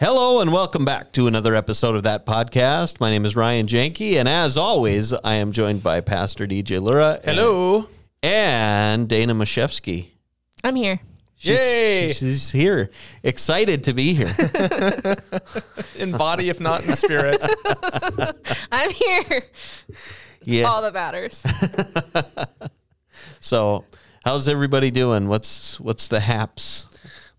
Hello and welcome back to another episode of that podcast. My name is Ryan Janke, and as always, I am joined by Pastor DJ Lura. Hello. And, and Dana Mashevsky. I'm here. She's, Yay. She's here. Excited to be here. In body, if not in spirit. I'm here. Yeah. All that matters. So, how's everybody doing? What's what's the haps?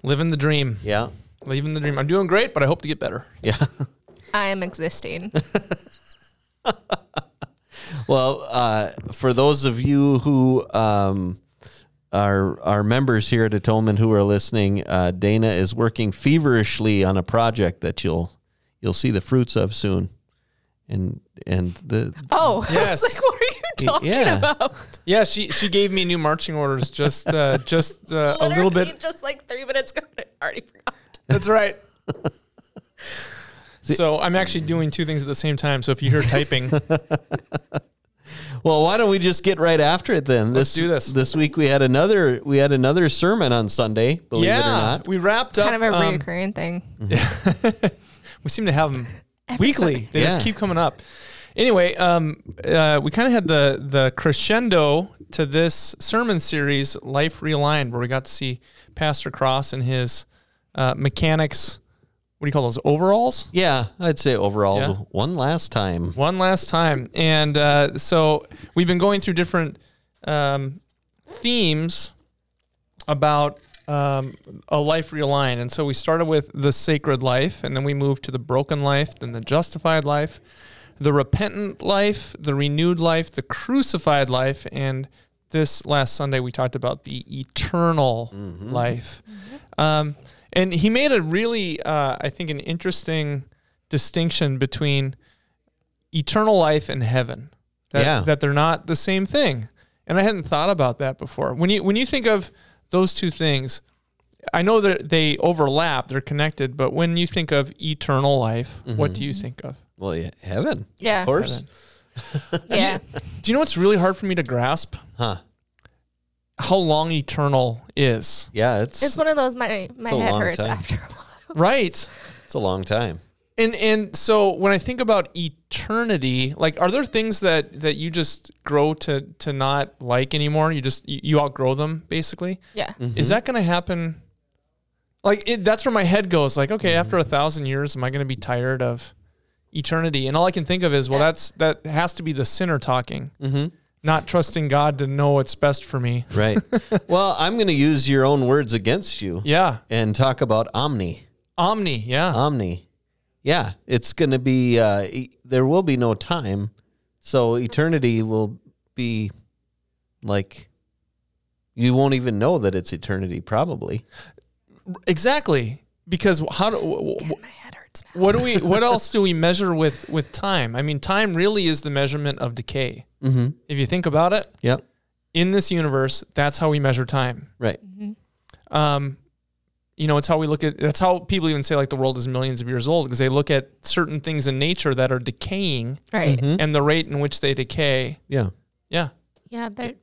Living the dream. Yeah. Living the dream. I'm doing great, but I hope to get better. Yeah. I am existing. Well, uh, for those of you who um, are are members here at Atonement who are listening, uh, Dana is working feverishly on a project that you'll you'll see the fruits of soon, and and the Oh, Yes. I was like, what are you talking yeah. about? Yeah, she she gave me new marching orders just uh, just uh, a little bit. just like three minutes ago. I already forgot. That's right. So I'm actually doing two things at the same time. So if you hear typing, well, why don't we just get right after it then? Let's this, do this. This week we had another we had another sermon on Sunday. Believe it or not. we wrapped up. Kind of a um, reoccurring thing. we seem to have them Every weekly. Sunday. They just keep coming up. Anyway, um, uh, we kind of had the the crescendo to this sermon series, Life Realigned, where we got to see Pastor Cross and his uh, mechanics. What do you call those overalls? Yeah, I'd say overall Yeah. one last time. One last time, and uh, so we've been going through different um, themes about um, a life realigned. And so we started with the sacred life, and then we moved to the broken life, then the justified life, the repentant life, the renewed life, the crucified life, and this last Sunday we talked about the eternal life. Um, and he made a really, uh, I think, an interesting distinction between eternal life and heaven. That, Yeah. that they're not the same thing. And I hadn't thought about that before. When you when you think of those two things, I know that they overlap, they're connected, but when you think of eternal life, what do you think of? Well, yeah, heaven. Yeah. Of course. Yeah. Do you know what's really hard for me to grasp? Huh. How long eternal is. Yeah, it's It's one of those my my It's a head long hurts time. after a while. Right. it's a long time. And and so when I think about eternity, like are there things that that you just grow to to not like anymore? You just you, you outgrow them basically? Yeah. Is that going to happen? Like it, that's where my head goes. Like, okay, after a thousand years, am I going to be tired of eternity? And all I can think of is, well, Yeah. that's that has to be the sinner talking, Mm-hmm. Not trusting God to know what's best for me. Right. well, I'm going to use your own words against you Yeah, and talk about omni. omni. Yeah, Omni. Yeah, it's going to be. Uh, e- there will be no time, so eternity will be like you won't even know that it's eternity. Probably. exactly. Because how do w- w- My now. what do we what else do we measure with with time? I mean, time really is the measurement of decay. Mm-hmm. If you think about it, Yep. in this universe, that's how we measure time. Right. um, you know, it's how we look at. That's how people even say like the world is millions of years old because they look at certain things in nature that are decaying Right. Mhm. and the rate in which they decay. Yeah. Yeah, Yeah. There.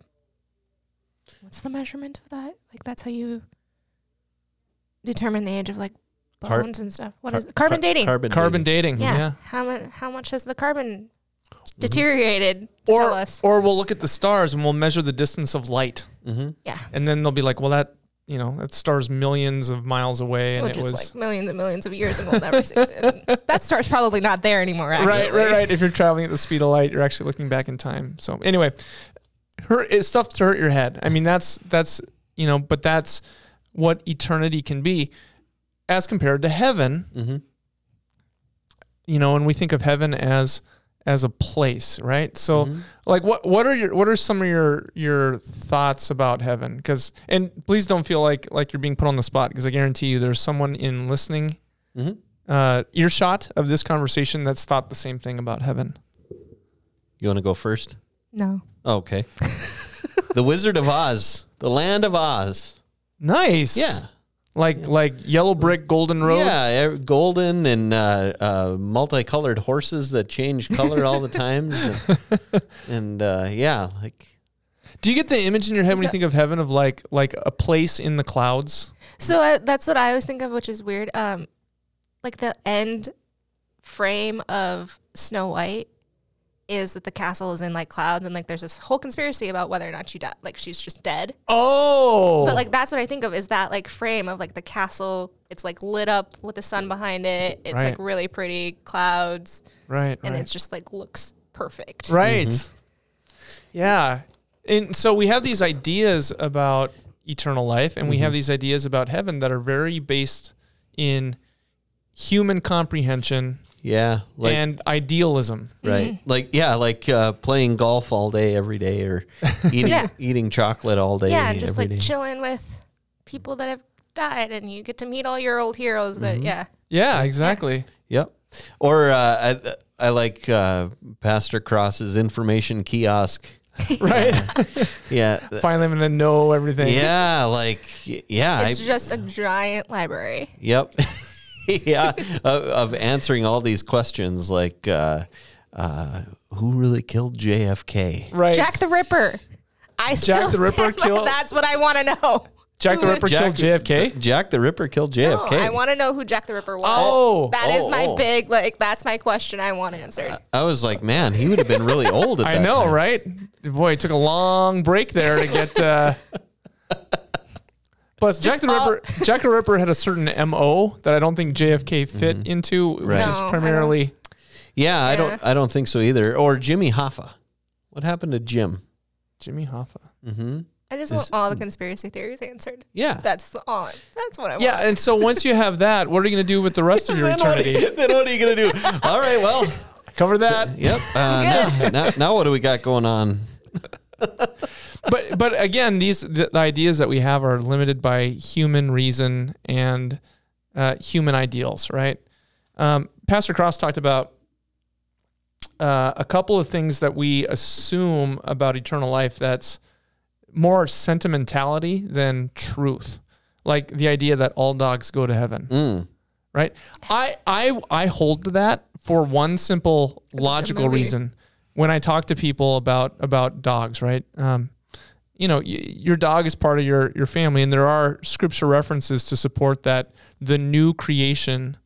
What's the measurement of that? Like that's how you determine the age of like Car- bones and stuff. What Car- is it? carbon dating? Carbon. carbon dating. dating. yeah. Yeah, How much? How much has the carbon deteriorated? To or tell us. or we'll look at the stars and we'll measure the distance of light, Mm-hmm. yeah. and then they'll be like, well, that you know that star's millions of miles away, and Which it is was like millions and millions of years, and we'll never see it. That star's probably not there anymore. Actually. right, right, right. If you're traveling at the speed of light, you're actually looking back in time. So anyway, hurt it's stuff to hurt your head. I mean, that's that's you know, but that's what eternity can be, as compared to heaven. Mm-hmm. You know, and we think of heaven as as a place, right? So, Mhm. like, what what are your what are some of your your thoughts about heaven? Because and please don't feel like like you're being put on the spot because I guarantee you there's someone in listening Mhm. uh, earshot of this conversation that's thought the same thing about heaven. You want to go first? No. Oh, okay. the Wizard of Oz, the Land of Oz. Nice. Yeah. Like like yellow brick, golden roads. Yeah, golden and uh, uh, multicolored horses that change color all the time. And, and, uh, yeah, like Do you get the image in your head when you think of heaven of like like a place in the clouds? So uh, that's what I always think of, which is weird. Um, like the end frame of Snow White is that the castle is in like clouds and like there's this whole conspiracy about whether or not she died like she's just dead. Oh, But like that's what I think of is that like frame of like the castle. It's like lit up with the sun behind it. It's Right. like really pretty clouds, right, and right. it's just like looks perfect. Right. Mm-hmm. Yeah. And so we have these ideas about eternal life and we have mm-hmm. these ideas about heaven that are very based in human comprehension Yeah, like and idealism. right, like yeah, like uh, playing golf all day every day, or eating Yeah. eating chocolate all day. Yeah, and just every like day. chilling with people that have died, and you get to meet all your old heroes. Mm-hmm. That yeah, Yeah, exactly. Yep. Or uh, I I like uh, Pastor Cross's information kiosk. Right. Yeah. Finally, I'm going to know everything. yeah, like y- yeah, I, it's just a giant library. Yep. yeah, of, of answering all these questions like uh, uh, who really killed JFK? Right. Jack the Ripper. I still the Ripper stand by- killed- That's what I want to know. Jack the Who- Ripper killed JFK. Jack the Ripper killed JFK. No, I want to know who Jack the Ripper was. Oh. that is Oh, my oh. big like. That's my question I want answered. I was like, man, he would have been really old at that I know, time. right? Boy, it took a long break there to get. Uh, plus, Jack the all- Ripper. Jack the Ripper had a certain mo that I don't think JFK fit into, which Right. is No, I primarily. Yeah, I don't. I don't think so either. Or Jimmy Hoffa. What happened to Jim? Jimmy Hoffa. Mm-hmm. I just Is- want all the conspiracy theories answered. Yeah. That's all. That's what I want. Yeah, and so once you have that, what are you going to do with the rest of your then, what, eternity? then what are you gonna do? All right, well, Cover that. yep. Uh, now, now, now, what do we got going on? But but again, these the, the ideas that we have are limited by human reason and uh, human ideals, right? Um, Pastor Cross talked about uh, a couple of things that we assume about eternal life that's more sentimentality than truth, like the idea that all dogs go to heaven, Mm. right? I I I hold to that for one simple logical reason. When I talk to people about about dogs, right? Um, you know, y- your dog is part of your your family, and there are scripture references to support that the new creation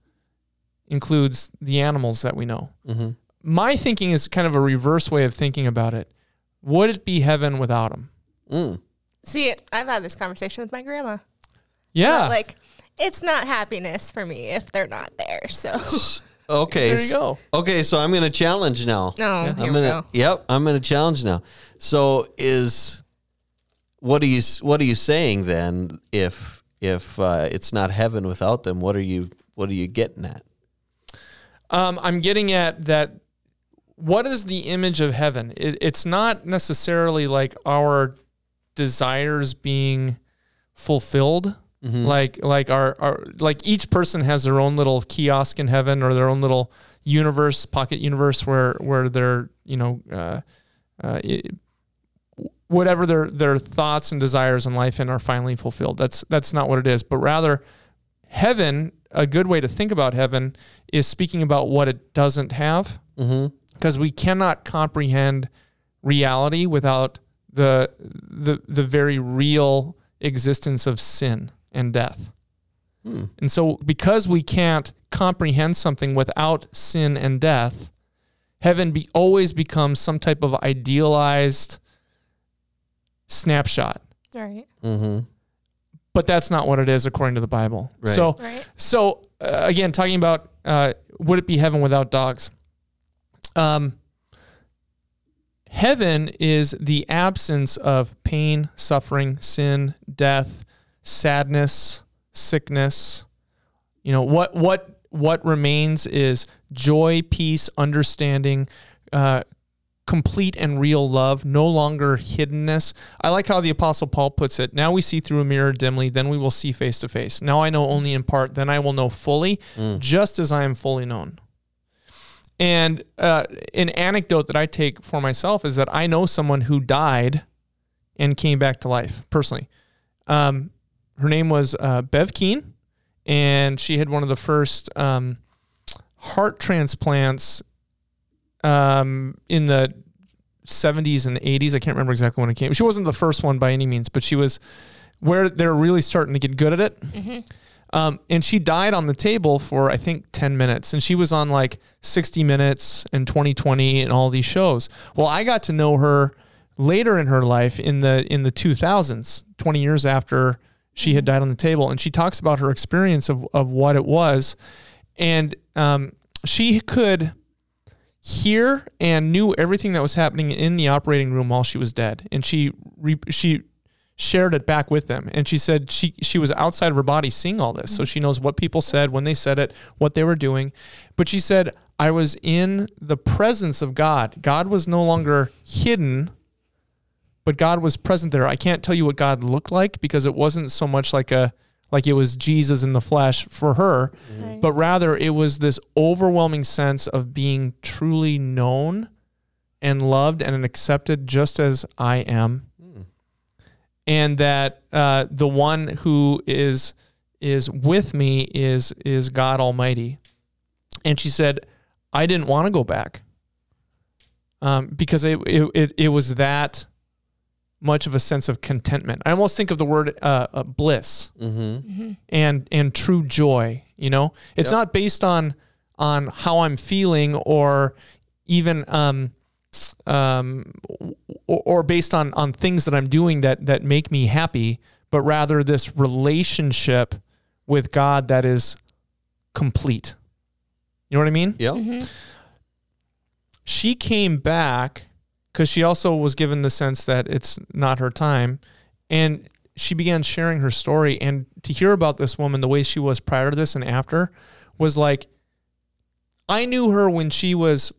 includes the animals that we know. hmm My thinking is kind of a reverse way of thinking about it. Would it be heaven without them? Mm. See, I've had this conversation with my grandma. Yeah. But, like, it's not happiness for me if they're not there. So, Okay. there you go. Okay, so I'm going to challenge now. no, here I'm we gonna, go. Yep, I'm going to challenge now. So is what are you what are you saying then? If if uh, it's not heaven without them, what are you what are you getting at? Um, I'm getting at that. What is the image of heaven? It, it's not necessarily like our desires being fulfilled. Mm-hmm. Like like our, our like each person has their own little kiosk in heaven or their own little universe, pocket universe where where they're you know uh, uh, whatever their their thoughts and desires in life in are finally fulfilled. That's that's not what it is, but rather heaven. A good way to think about heaven is speaking about what it doesn't have Mm-hmm. because we cannot comprehend reality without the the the very real existence of sin and death. Hmm. And so because we can't comprehend something without sin and death, heaven be always becomes some type of idealized snapshot. Right. Mm-hmm. But that's not what it is according to the Bible. Right. So Right. so uh, again, talking about uh, would it be heaven without dogs? Um, heaven is the absence of pain, suffering, sin, death, sadness, sickness. You know what what what remains is joy, peace, understanding, uh, complete and real love, no longer hiddenness. I like how the Apostle Paul puts it. Now we see through a mirror dimly, then we will see face to face. Now I know only in part, then I will know fully, just as I am fully known. And uh, an anecdote that I take for myself is that I know someone who died and came back to life personally. Um, her name was uh, Bev Keen, and she had one of the first um, heart transplants um, in the 70s and 80s. I can't remember exactly when it came. She wasn't the first one by any means, but she was where they're really starting to get good at it. Um, and she died on the table for I think 10 minutes, and she was on like 60 Minutes and 2020 and all these shows. Well, I got to know her later in her life in the in the 2000s, 20 years after she had died on the table, and she talks about her experience of of what it was, and um, she could hear and knew everything that was happening in the operating room while she was dead, and she re- she shared it back with them. And she said she she was outside of her body seeing all this, so she knows what people said when they said it, what they were doing. But she said I was in the presence of God. God was no longer hidden, but God was present there. I can't tell you what God looked like because it wasn't so much like a like it was Jesus in the flesh for her, Right. but rather it was this overwhelming sense of being truly known and loved and accepted just as I am and that uh, the one who is is with me is is God Almighty. And she said, I didn't want to go back um, because it, it it it was that much of a sense of contentment. I almost think of the word uh, uh, bliss Mm-hmm. and and true joy. You know, it's Yep. not based on on how I'm feeling or even um um or, or based on on things that I'm doing that that make me happy, but rather this relationship with God that is complete. You know what I mean? Yep. Mhm. she came back because she also was given the sense that it's not her time and she began sharing her story and to hear about this woman the way she was prior to this and after was like i knew her when she was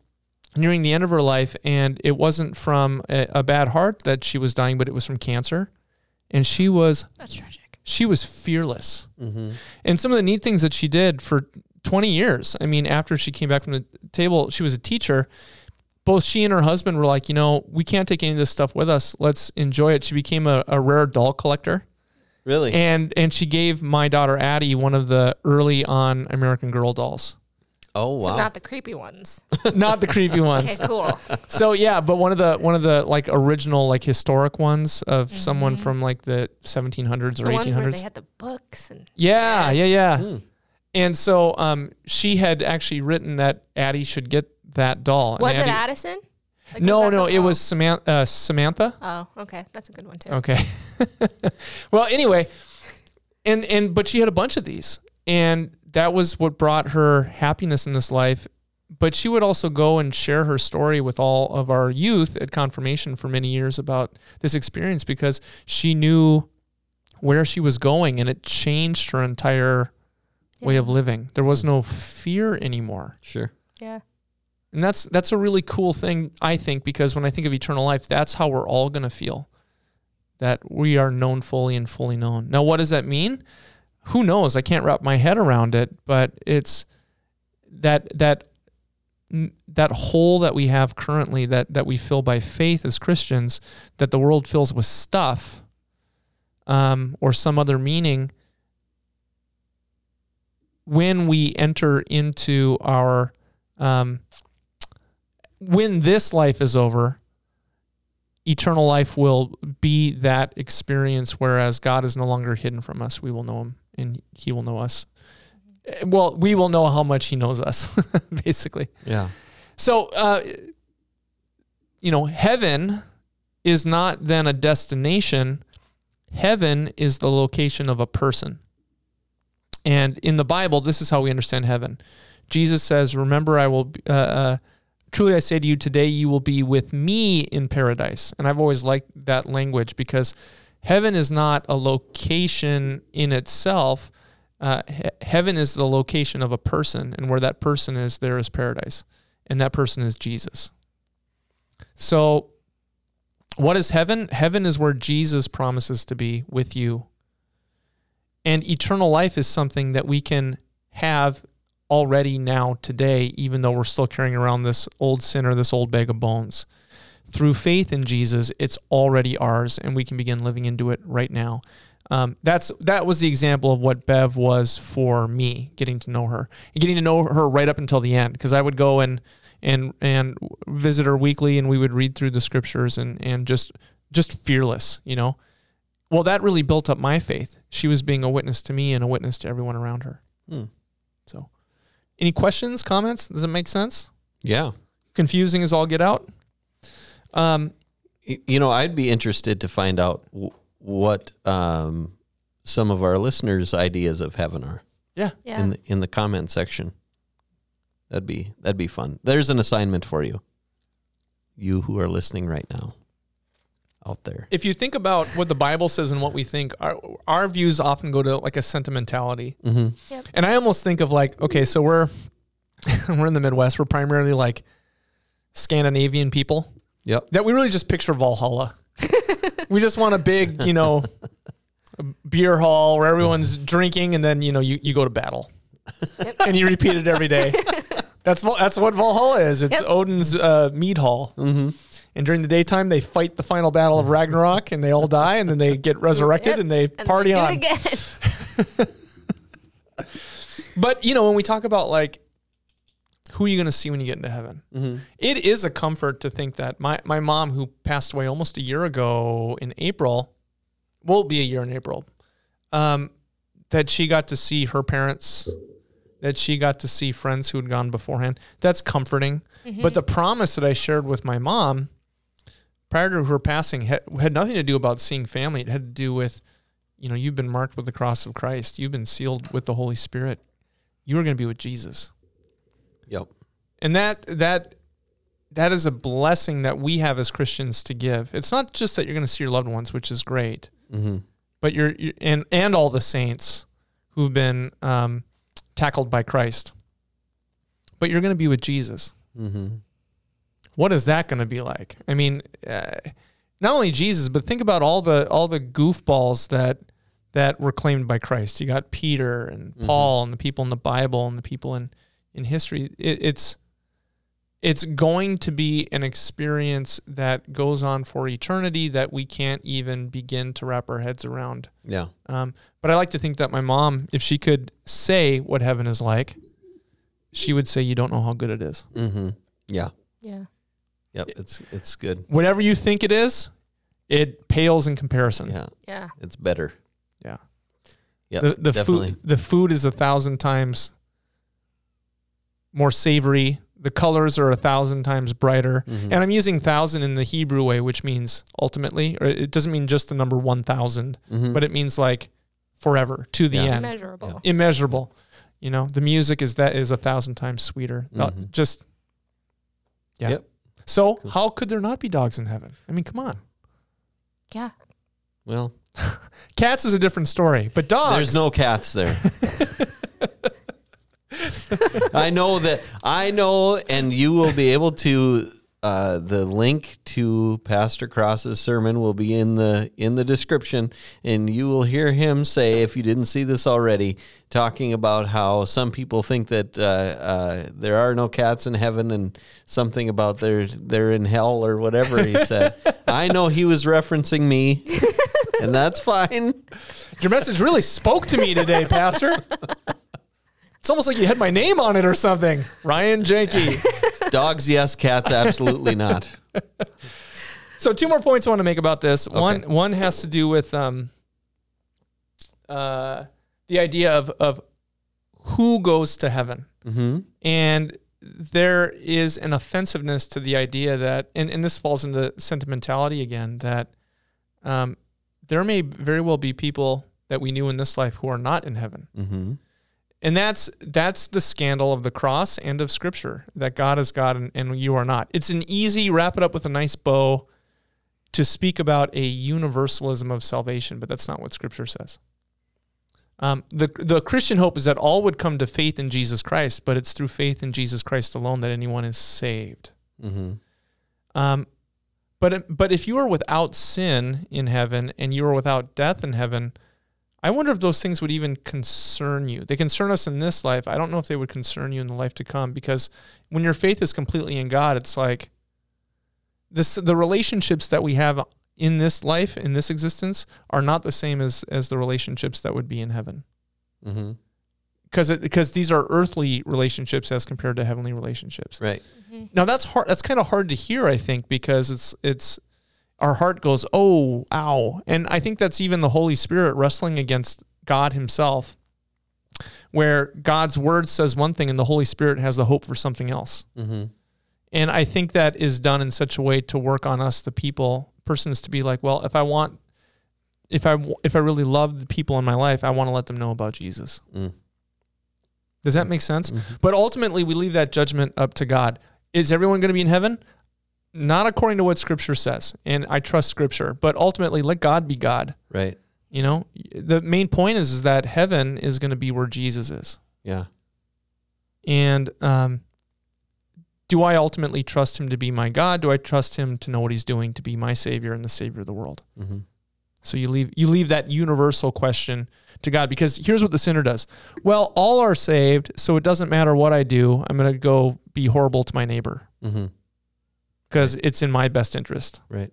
nearing the end of her life and it wasn't from a, a bad heart that she was dying but it was from cancer and she was That's tragic. she was fearless Mm-hmm. and some of the neat things that she did for 20 years. I mean, after she came back from the table, she was a teacher. Both she and her husband were like, you know, we can't take any of this stuff with us. Let's enjoy it. She became a, a rare doll collector. Really? And and she gave my daughter Addie one of the early on American Girl dolls. oh wow. So not the creepy ones. Not the creepy ones. Okay, cool. So yeah, but one of the one of the like original like historic ones of someone from like the 1700s or Mm-hmm. the ones where 1800s. they had the books and Yeah, Yes. yeah, yeah. Hmm. And so um, she had actually written that Addie should get that doll. And was it Addison? Like, no, no, it was Samantha. Uh, Samantha. Oh, okay, that's a good one too. Okay. well, anyway, and and but she had a bunch of these, and that was what brought her happiness in this life. But she would also go and share her story with all of our youth at confirmation for many years about this experience because she knew where she was going, and it changed her entire way of living. There was no fear anymore. Sure. Yeah. And that's that's a really cool thing, I think, because when I think of eternal life, that's how we're all gonna feel. That we are known fully and fully known. Now, what does that mean? Who knows? I can't wrap my head around it, but it's that that that hole that we have currently that that we fill by faith as Christians, that the world fills with stuff, um, or some other meaning. When we enter into our um, when this life is over, eternal life will be that experience, whereas God is no longer hidden from us. We will know Him and He will know us. Well, we will know how much He knows us, basically. Yeah. So, uh, you know, heaven is not then a destination, heaven is the location of a person. And in the Bible, this is how we understand heaven. Jesus says, Remember, I will, be- uh, uh, truly I say to you, today you will be with me in paradise. And I've always liked that language because heaven is not a location in itself. Uh, he- heaven is the location of a person, and where that person is, there is paradise. And that person is Jesus. So, what is heaven? Heaven is where Jesus promises to be with you. And eternal life is something that we can have already now today, even though we're still carrying around this old sin or this old bag of bones. Through faith in Jesus, it's already ours, and we can begin living into it right now. Um, that's that was the example of what Bev was for me, getting to know her and getting to know her right up until the end. Because I would go and and and visit her weekly, and we would read through the scriptures and and just just fearless, you know. well, that really built up my faith. She was being a witness to me and a witness to everyone around her. Hmm. So, any questions, comments? Does it make sense? Yeah. Confusing as all get out. Um, You know, I'd be interested to find out w- what um, some of our listeners' ideas of heaven are yeah. Yeah. in the, in the comment section. That'd be that'd be fun. There's an assignment for you. You who are listening right now, out there. If you think about what the Bible says and what we think, our, our views often go to like a sentimentality. Mm-hmm. And I almost think of like, okay, so we're we're in the Midwest. We're primarily like Scandinavian people. Yep. That we really just picture Valhalla. we just want a big, you know, beer hall where everyone's drinking, and then you know you, you go to battle, Yep. and you repeat it every day. That's that's what Valhalla is. It's Yep. Odin's uh, mead hall. Mm-hmm. And during the daytime, they fight the final battle of Ragnarok, and they all die, and then they get resurrected, Yep. and they And party do on. it again. But you know, when we talk about like who are you going to see when you get into heaven, Mm-hmm. it is a comfort to think that my my mom, who passed away almost a year ago in April, will be a year in April, um, that she got to see her parents, that she got to see friends who had gone beforehand. That's comforting. But the promise that I shared with my mom prior to her passing had, had nothing to do about seeing family. It had to do with, you know, you've been marked with the cross of Christ. You've been sealed with the Holy Spirit. You are going to be with Jesus. Yep. And that that that is a blessing that we have as Christians to give. It's not just that you're going to see your loved ones, which is great, Mm-hmm. but you're, you and and all the saints who've been um, tackled by Christ. But you're going to be with Jesus. Mm-hmm. What is that going to be like? I mean, uh, not only Jesus, but think about all the all the goofballs that that were claimed by Christ. You got Peter and Paul and the people in the Bible and the people in in history. It, it's it's going to be an experience that goes on for eternity that we can't even begin to wrap our heads around. Yeah. Um, but I like to think that my mom, if she could say what heaven is like, she would say, "You don't know how good it is." Mm-hmm. Yeah. Yeah. Yep. It's it's good. whatever you think it is, it pales in comparison. Yeah. Yeah. It's better. Yeah. Yeah. the the definitely. food the food is a thousand times more savory. The colors are a thousand times brighter. Mhm. And I'm using thousand in the Hebrew way, which means ultimately, or it doesn't mean just the number one thousand, Mhm. but it means like forever to the Yeah. end, Immeasurable. immeasurable. You know, the music is that is a thousand times sweeter. Uh, just yeah. Yep. So Cool. how could there not be dogs in heaven? I mean, come on. Yeah. well, Cats is a different story, but dogs. there's no cats there. I know that I know, and you will be able to. Uh, the link to Pastor Cross's sermon will be in the in the description, and you will hear him say, if you didn't see this already, talking about how some people think that uh, uh, there are no cats in heaven, and something about they're they're in hell or whatever he said. I know he was referencing me, and that's fine. Your message really spoke to me today, Pastor. It's almost like you had my name on it or something. Ryan Janke. Dogs, yes. Cats, absolutely not. So two more points I want to make about this. One Okay. one has to do with um uh the idea of of who goes to heaven. Mm-hmm. And there is an offensiveness to the idea that and, and this falls into sentimentality again, that um there may very well be people that we knew in this life who are not in heaven. Mm-hmm. And that's that's the scandal of the cross and of scripture that God is God and, and you are not. It's an easy wrap it up with a nice bow to speak about a universalism of salvation, but that's not what scripture says. Um, the the Christian hope is that all would come to faith in Jesus Christ, but it's through faith in Jesus Christ alone that anyone is saved. Mm-hmm. Um, but but if you are without sin in heaven and you are without death in heaven, I wonder if those things would even concern you. They concern us in this life. I don't know if they would concern you in the life to come because when your faith is completely in God, it's like this the relationships that we have in this life, in this existence, are not the same as as the relationships that would be in heaven. Mm-hmm. Because because these are earthly relationships as compared to heavenly relationships. Right. Now that's hard. That's kind of hard to hear, I think, because it's it's our heart goes, "Oh, ow." And I think that's even the Holy Spirit wrestling against God himself where God's word says one thing and the Holy Spirit has the hope for something else. Mm-hmm. And I think that is done in such a way to work on us, the people, persons, to be like, well, if I want, if I if I really love the people in my life, I want to let them know about Jesus. Mm. Does that make sense? Mm-hmm. But ultimately, we leave that judgment up to God. Is everyone going to be in heaven? Not according to what Scripture says, and I trust Scripture. But ultimately, let God be God. Right. You know, the main point is, is that heaven is going to be where Jesus is. Yeah. And um, do I ultimately trust him to be my God? Do I trust him to know what he's doing to be my savior and the savior of the world? Mm-hmm. So you leave you leave that universal question to God because here's what the sinner does. Well, all are saved, so it doesn't matter what I do. I'm going to go be horrible to my neighbor Mm-hmm. Because it's in my best interest. Right.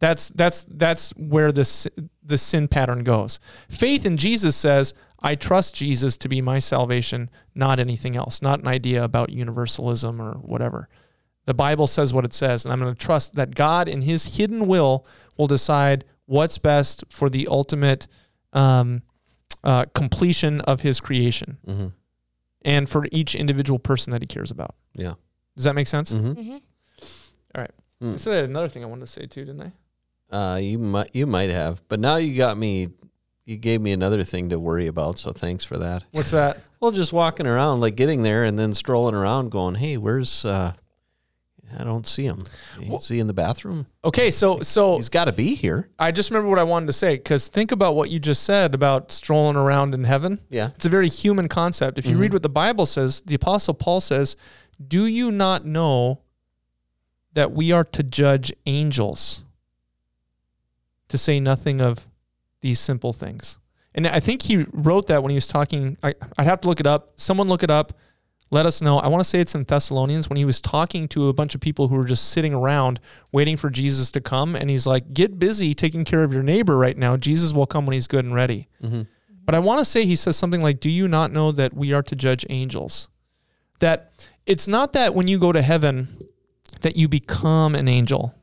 That's that's that's where the si- the sin pattern goes. Faith in Jesus says, "I trust Jesus to be my salvation, not anything else, not an idea about universalism or whatever." The Bible says what it says, and I'm going to trust that God, in His hidden will, will decide what's best for the ultimate um, uh, completion of His creation Mm-hmm. and for each individual person that He cares about. Yeah. Does that make sense? Mm-hmm. Mm-hmm. I said I had another thing I wanted to say too, didn't I? Uh, you might you might have, but now you got me. You gave me another thing to worry about, so thanks for that. What's that? Well, just walking around, like getting there and then strolling around, going, "Hey, where's? uh I don't see him. Is he in the bathroom? Okay, so so He's got to be here." I just remember what I wanted to say because think about what you just said about strolling around in heaven. Yeah. It's a very human concept. If you read what the Bible says, the Apostle Paul says, Do you not know that we are to judge angels? To say nothing of these simple things. And I think he wrote that when he was talking. I, I'd have to look it up. Someone look it up. Let us know. I want to say it's in Thessalonians when he was talking to a bunch of people who were just sitting around waiting for Jesus to come. And he's like, Get busy taking care of your neighbor right now. Jesus will come when he's good and ready. Mm-hmm. But I want to say he says something like, Do you not know that we are to judge angels? That it's not that when you go to heaven that you become an angel.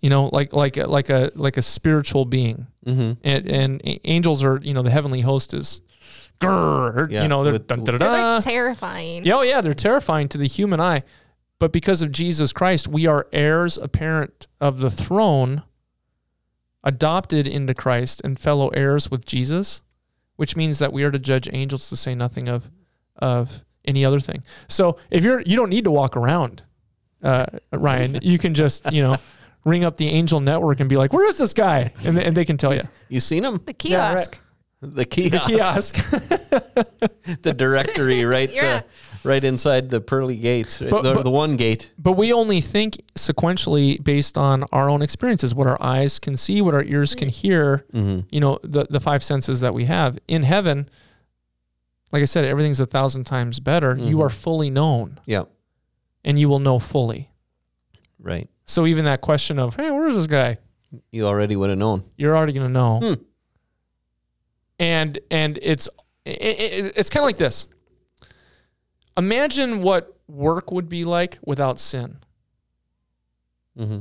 You know, like like a- like a like a spiritual being. Mm-hmm. And, and angels are, you know, the heavenly host is grrr, Yeah, you know, they're with- dun, dun, dun, They're like terrifying. Yeah, oh yeah, they're terrifying to the human eye. But because of Jesus Christ, we are heirs apparent of the throne, adopted into Christ and fellow heirs with Jesus, which means that we are to judge angels to say nothing of of any other thing. So if you're you don't need to walk around, uh, Ryan, you can just, you know, ring up the angel network and be like, "Where is this guy?" and, and they can tell you. You seen him? The Yeah, right. kiosk. The kiosk, The kiosk. the directory, right? Yeah. uh, right inside the pearly gates. But- the, but- the one gate. But we only think sequentially based on our own experiences, what our eyes can see, what our ears can hear, Mm-hmm. you know, the, the five senses that we have. In heaven, like I said, everything's a thousand times better. You Mhm. are fully known Yeah. And you will know fully. Right. So even that question of, hey, where's this guy? You already would have known. You're already going to know. Hmm. And and it's it, it, it's kind of like this. Imagine what work would be like without sin. Mm-hmm.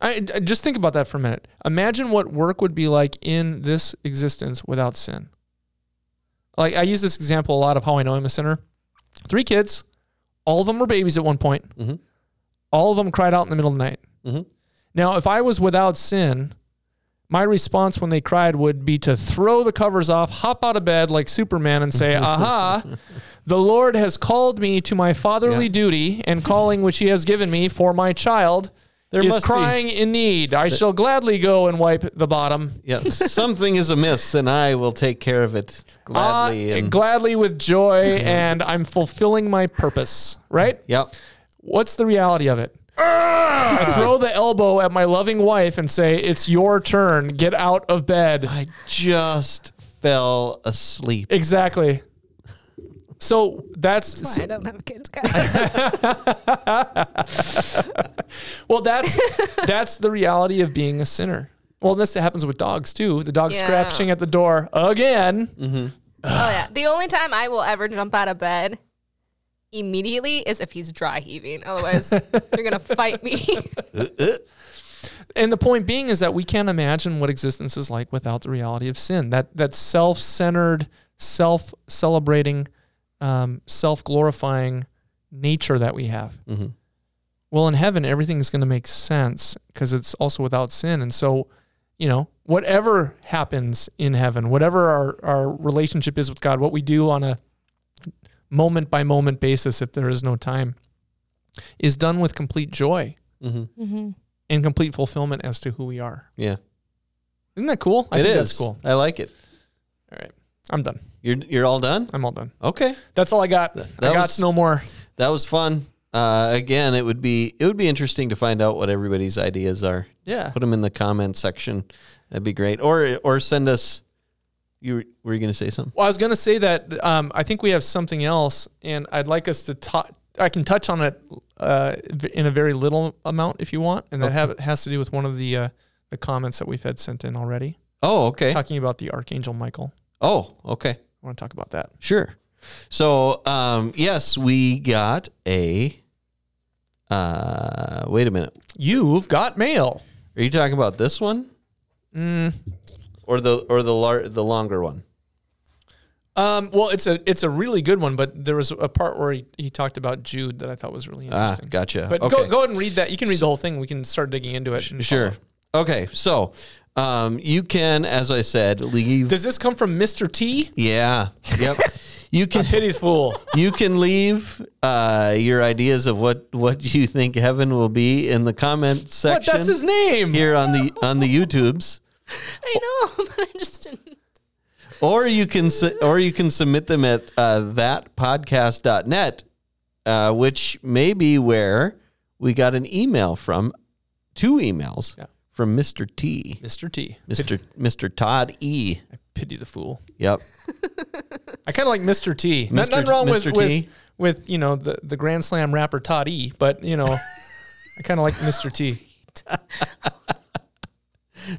I, I- just think about that for a minute. Imagine what work would be like in this existence without sin. Like I use this example a lot of how I know I'm a sinner. Three kids, all of them were babies at one point. Mhm. All of them cried out in the middle of the night. Mhm. Now, if I was without sin, my response when they cried would be to throw the covers off, hop out of bed like Superman, and say, "Aha! The Lord has called me to my fatherly Yeah. duty and calling which He has given me for my child." There is must be- crying in need. I shall gladly go and wipe the bottom. Yeah. Something is amiss, and I will take care of it gladly. Ah, and gladly with joy, and I'm fulfilling my purpose. Right? yep. What's the reality of it? I throw the elbow at my loving wife and say, "It's your turn. Get out of bed." I just fell asleep. Exactly. So that's That's why I don't have kids, guys. well, that's that's the reality of being a sinner. Well, this happens with dogs too. The dog Yeah. scratching at the door again. Mm-hmm. oh yeah. The only time I will ever jump out of bed, immediately is if he's dry heaving. Otherwise, you're gonna fight me. And the point being is that we can't imagine what existence is like without the reality of sin. That that self-centered, self-celebrating, um, self-glorifying nature that we have. Mhm. Well, in heaven, everything's going to make sense because it's also without sin. And so, you know, whatever happens in heaven, whatever our, our relationship is with God, what we do on a moment by moment basis, if there is no time, is done with complete joy Mm-hmm. mm-hmm. and complete fulfillment as to who we are. Yeah, Isn't that cool? I it think is. that's cool. I like it. All right. I'm done. You're you're all done. I'm all done. Okay, That's all I got. That I got was- no more. that was fun. Uh, again, it would be it would be interesting to find out what everybody's ideas are. Yeah. Put them in the comment section. That'd be great. Or or send us. You were, were you going to say something? Well, I was going to say that um, I think we have something else, and I'd like us to talk. I can touch on it uh, in a very little amount if you want, and that Okay. have, has to do with one of the uh, the comments that we've had sent in already, Oh, okay. talking about the archangel Michael. Oh, okay. I want to talk about that. Sure. So, um, yes, we got a. Uh, wait a minute. You've got mail. Are you talking about this one Mm, or the or the lar- the longer one? um, well, it's a it's a really good one, but there was a part where he, he talked about Jude that I thought was really interesting. Ah, gotcha. But okay. go go ahead and read that. You can read the whole thing. We can start digging into it. Sure. follow. Okay. So, um, you can, as I said, leave. Does this come from Mr. T? yeah. Yep. You can Pity's fool. you can leave uh, your ideas of what what you think heaven will be in the comment section. What? section That's his name. here on the on the YouTubes. I know, but I just didn't. or you can su- or you can submit them at uh, thatpodcast.net uh, which may be where we got an email from two emails Yeah. From Mr. T Mr. T. Mr. Mr. Todd E. I Pity the fool. yep I kind of like Mr. T. Mr. Nothing wrong with, Mr. with T. with you know the the Grand Slam rapper Todd E, but you know I kind of like Mr. T.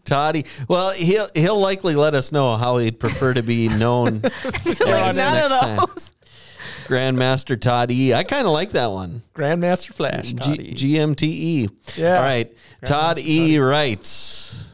Toddy well he'll he'll likely let us know how he'd prefer to be known as Like, none next of time. Grandmaster Todd E I kind of like that one Grandmaster Flash. Todd G- E. GMTE. Yeah. All right. Todd E writes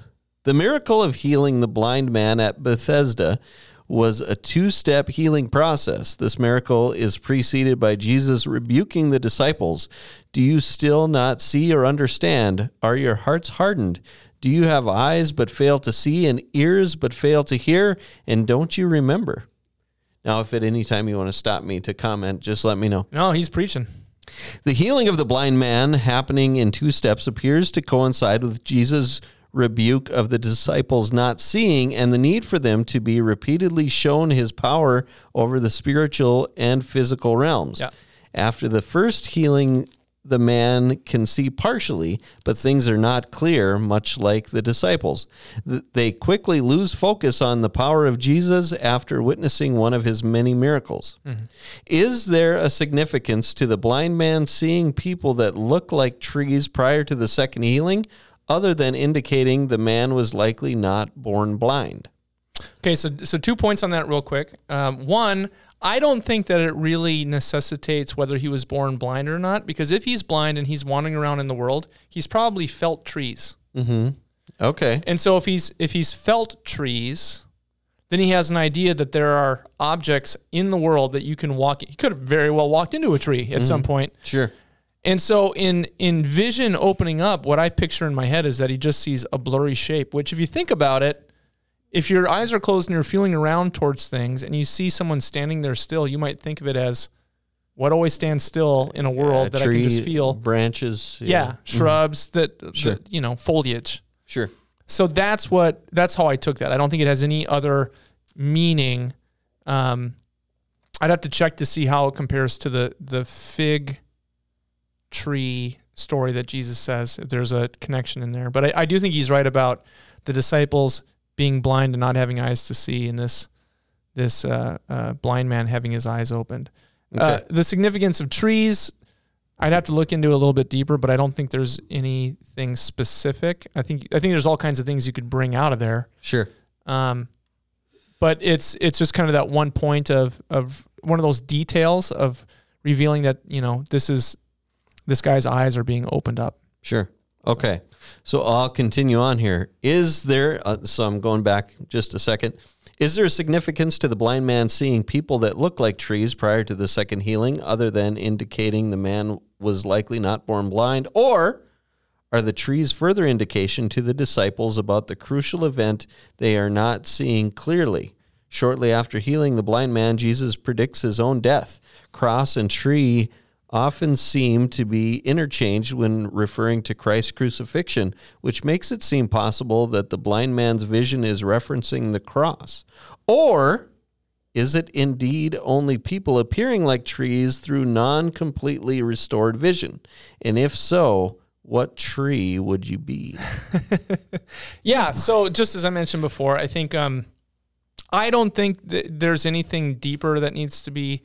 The miracle of healing the blind man at Bethesda was a two step healing process. This miracle is preceded by Jesus rebuking the disciples. Do you still not see or understand? Are your hearts hardened? Do you have eyes but fail to see and ears but fail to hear? And don't you remember? Now, if at any time you want to stop me to comment, just let me know. no, he's preaching. The healing of the blind man happening in two steps appears to coincide with Jesus' rebuke of the disciples not seeing and the need for them to be repeatedly shown his power over the spiritual and physical realms. Yeah. After the first healing, the man can see partially, but things are not clear, much like the disciples. They quickly lose focus on the power of Jesus after witnessing one of his many miracles. Is there a significance to the blind man seeing people that look like trees prior to the second healing, other than indicating the man was likely not born blind? Okay, so so two points on that real quick. Um, one, I don't think that it really necessitates whether he was born blind or not, because if he's blind and he's wandering around in the world, he's probably felt trees. Mm-hmm. Okay. And so if he's if he's felt trees, then he has an idea that there are objects in the world that you can walk. He could have very well walked into a tree at some mm-hmm. point. Sure. And so in in vision opening up, what I picture in my head is that he just sees a blurry shape. Which, if you think about it, if your eyes are closed and you're feeling around towards things, and you see someone standing there still, you might think of it as what always stands still in a world A that I can just feel. branches. Yeah, shrubs that, that- Sure. you know foliage. Sure. So that's what that's how I took that. I don't think it has any other meaning. Um, I'd have to check to see how it compares to the the fig tree story that Jesus says. If there's a connection in there, but I, I do think he's right about the disciples being blind and not having eyes to see, and this this uh, uh, blind man having his eyes opened. Uh, Okay. the significance of trees, I'd have to look into a little bit deeper, but I don't think there's anything specific. I think I think there's all kinds of things you could bring out of there. Sure. Um, but it's it's just kind of that one point of of one of those details of revealing that you know this is this guy's eyes are being opened up. Sure. Okay. So I'll continue on here. Is there, uh, so I'm going back just a second. Is there a significance to the blind man seeing people that look like trees prior to the second healing, other than indicating the man was likely not born blind? Or are the trees further indication to the disciples about the crucial event they are not seeing clearly? Shortly after healing the blind man, Jesus predicts his own death. Cross and tree often seem to be interchanged when referring to Christ's crucifixion, which makes it seem possible that the blind man's vision is referencing the cross. Or is it indeed only people appearing like trees through non completely restored vision? And if so, what tree would you be? Yeah. So just as I mentioned before, I think um, I don't think there's anything deeper that needs to be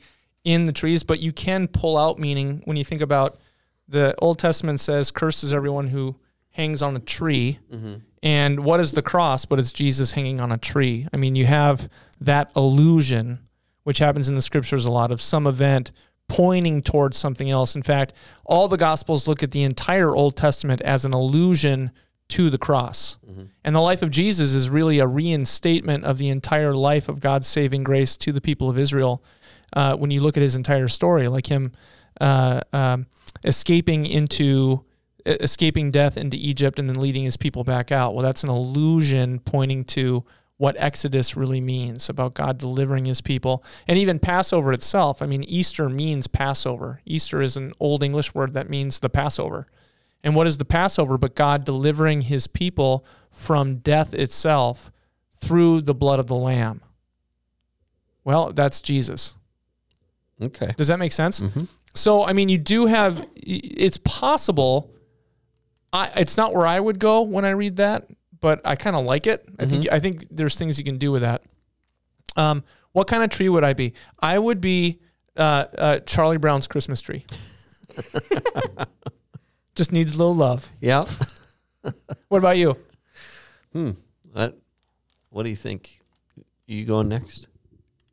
in the trees, but you can pull out meaning when you think about the Old Testament says, "Cursed is everyone who hangs on a tree." Mm-hmm. And what is the cross? But it's Jesus hanging on a tree. I mean, you have that illusion, which happens in the scriptures a lot, of some event pointing towards something else. In fact, all the gospels look at the entire Old Testament as an allusion to the cross. Mm-hmm. And the life of Jesus is really a reinstatement of the entire life of God's saving grace to the people of Israel. Uh, when you look at his entire story, like him uh, um, escaping into escaping death into Egypt and then leading his people back out. Well, that's an illusion pointing to what Exodus really means about God delivering his people. And even Passover itself, I mean, Easter means Passover. Easter is an old English word that means the Passover. And what is the Passover but God delivering his people from death itself through the blood of the Lamb? Well, that's Jesus. Okay. Does that make sense? So, I mean, you do have, it's possible. I, it's not where I would go when I read that, but I kind of like it. I think, I think there's things you can do with that. Um, what kind of tree would I be? I would be uh, uh, Charlie Brown's Christmas tree. Just needs a little love. Yeah. What about you? Hmm. That, what do you think? You going next?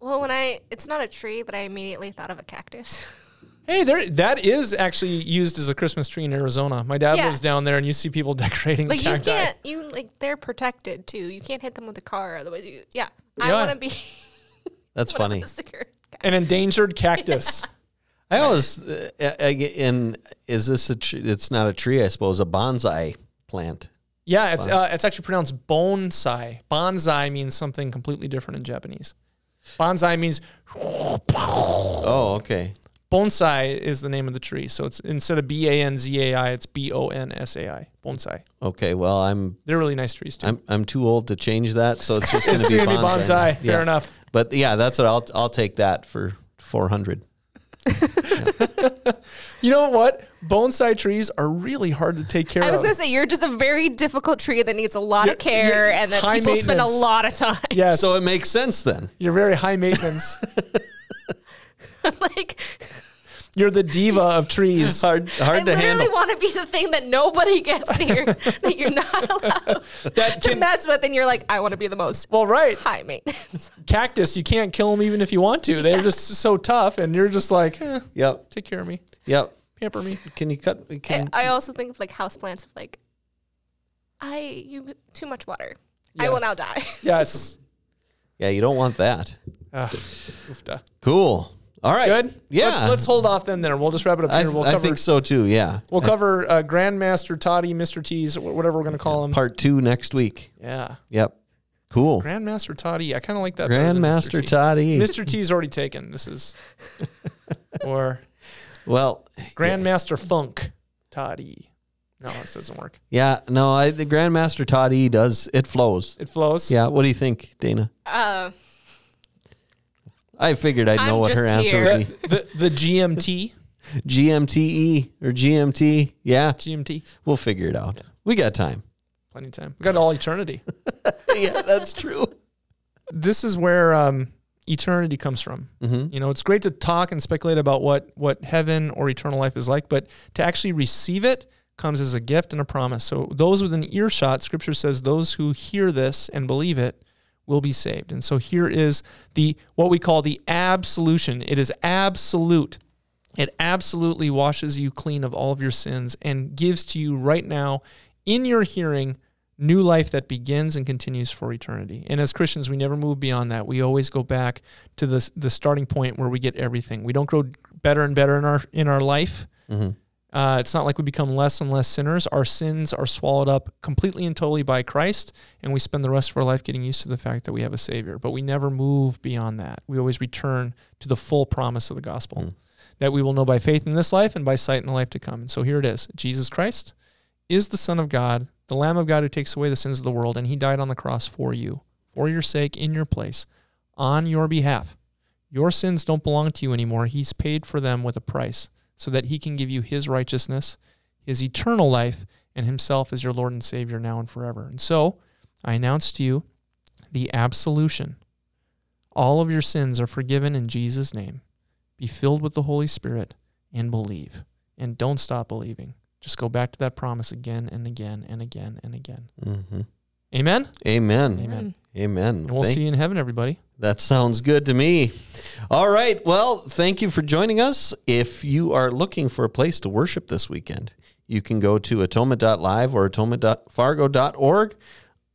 Well, when I, it's not a tree, but I immediately thought of a cactus. Hey, there that is actually used as a Christmas tree in Arizona. My dad Yeah. lives down there, and you see people decorating like the you cacti. can't, you like they're protected too. You can't hit them with a car, otherwise you. Yeah, I Yeah. want to be That's I wanna funny. be a sticker. An endangered cactus. I always, uh, I- I- and is this a tree? It's not a tree, I suppose, a banzai plant. Yeah, it's uh, it's actually pronounced bonsai. Banzai means something completely different in Japanese. Banzai means Oh, okay. bonsai is the name of the tree. So it's instead of B A N Z A I, it's B O N S A I. Bonsai. Okay. Well, I'm They're really nice trees too. I'm I'm too old to change that, so it's just going it's to be gonna banzai. be banzai. Fair Yeah. enough. But yeah, that's what I'll I'll take that for four hundred. You know what? Bonsai trees are really hard to take care of. I was gonna say you're just a very difficult tree that needs a lot You're- of care you're and that high people spend a maintenance. lot of time. yes. So it makes sense then. you're very high maintenance. like you're the diva of trees. Hard I hard to literally handle. want to be the thing that nobody gets near, that you're not allowed That to can mess with, and you're like, I want to be the most well, right. high maintenance. Cactus, you can't kill them even if you want to. They're just so tough, and you're just like, eh, Yep. take care of me, Yep. pamper me. Can you cut? Can I I also think of like houseplants of like, I you too much water. I will now die. Yes. yeah, you don't want that. Oofta. Cool. All right. Good. Yeah. Let's, let's hold off then. There, we'll just wrap it up I, here. We'll I cover. think so too. Yeah. We'll cover uh, Grandmaster Toddy, Mr. T's, wh- whatever we're gonna call him. Part two next week. Yeah, Yep. Cool. Grandmaster Toddy. I kind of like that. better than Mr. Grandmaster T. Toddy. Mr. T's already taken. This is or Well, Grandmaster Funk Toddy. No, this doesn't work. yeah. No, I, the Grandmaster Toddy does. It flows. It flows. Yeah. What do you think, Dana? Uh, I figured I'd know I'm what her just answer here. would be. The, the the GMT GMTE E or GMT. Yeah. GMT. We'll figure it out. We got time. Plenty of time. We got all eternity. yeah, that's true. this is where um, eternity comes from. Mhm. You know, it's great to talk and speculate about what what heaven or eternal life is like, but to actually receive it comes as a gift and a promise. So those within earshot, Scripture says, those who hear this and believe it will be saved. And so here is the what we call the absolution. It is absolute. It absolutely washes you clean of all of your sins and gives to you right now in your hearing new life that begins and continues for eternity. And as Christians, we never move beyond that. We always go back to the the starting point where we get everything. We don't grow better and better in our in our life. Mm-hmm. Uh, it's not like we become less and less sinners. Our sins are swallowed up completely and totally by Christ, and we spend the rest of our life getting used to the fact that we have a Savior. But we never move beyond that. We always return to the full promise of the gospel Mm. that we will know by faith in this life and by sight in the life to come. And so here it is Jesus Christ is the Son of God, the Lamb of God who takes away the sins of the world, and He died on the cross for you, for your sake, in your place, on your behalf. Your sins don't belong to you anymore. He's paid for them with a price so that he can give you his righteousness, his eternal life, and himself as your Lord and Savior now and forever. And so I announce to you the absolution. All of your sins are forgiven in Jesus' name. Be filled with the Holy Spirit and believe. And don't stop believing. Just go back to that promise again and again and again and again. Mm-hmm. Amen. Amen. Amen. Amen. And we'll Thank- see you in heaven, everybody. That sounds good to me. All right. Well, thank you for joining us. If you are looking for a place to worship this weekend, you can go to atonement.live or atonement.fargo.org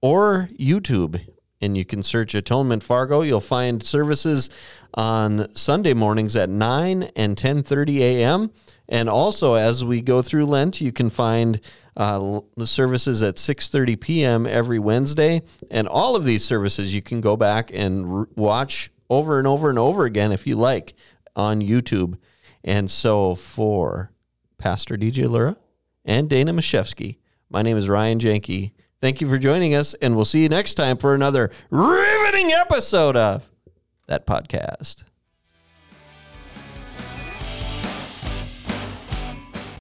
or YouTube and you can search Atonement Fargo. You'll find services on Sunday mornings at 9 and 10:30 a.m. And also as we go through Lent, you can find uh, the services at 6:30 p.m. every Wednesday, and all of these services you can go back and r- watch over and over and over again if you like on YouTube. And so for Pastor DJ Lura and Dana Mashevsky, my name is Ryan Janke. Thank you for joining us, and we'll see you next time for another riveting episode of that podcast.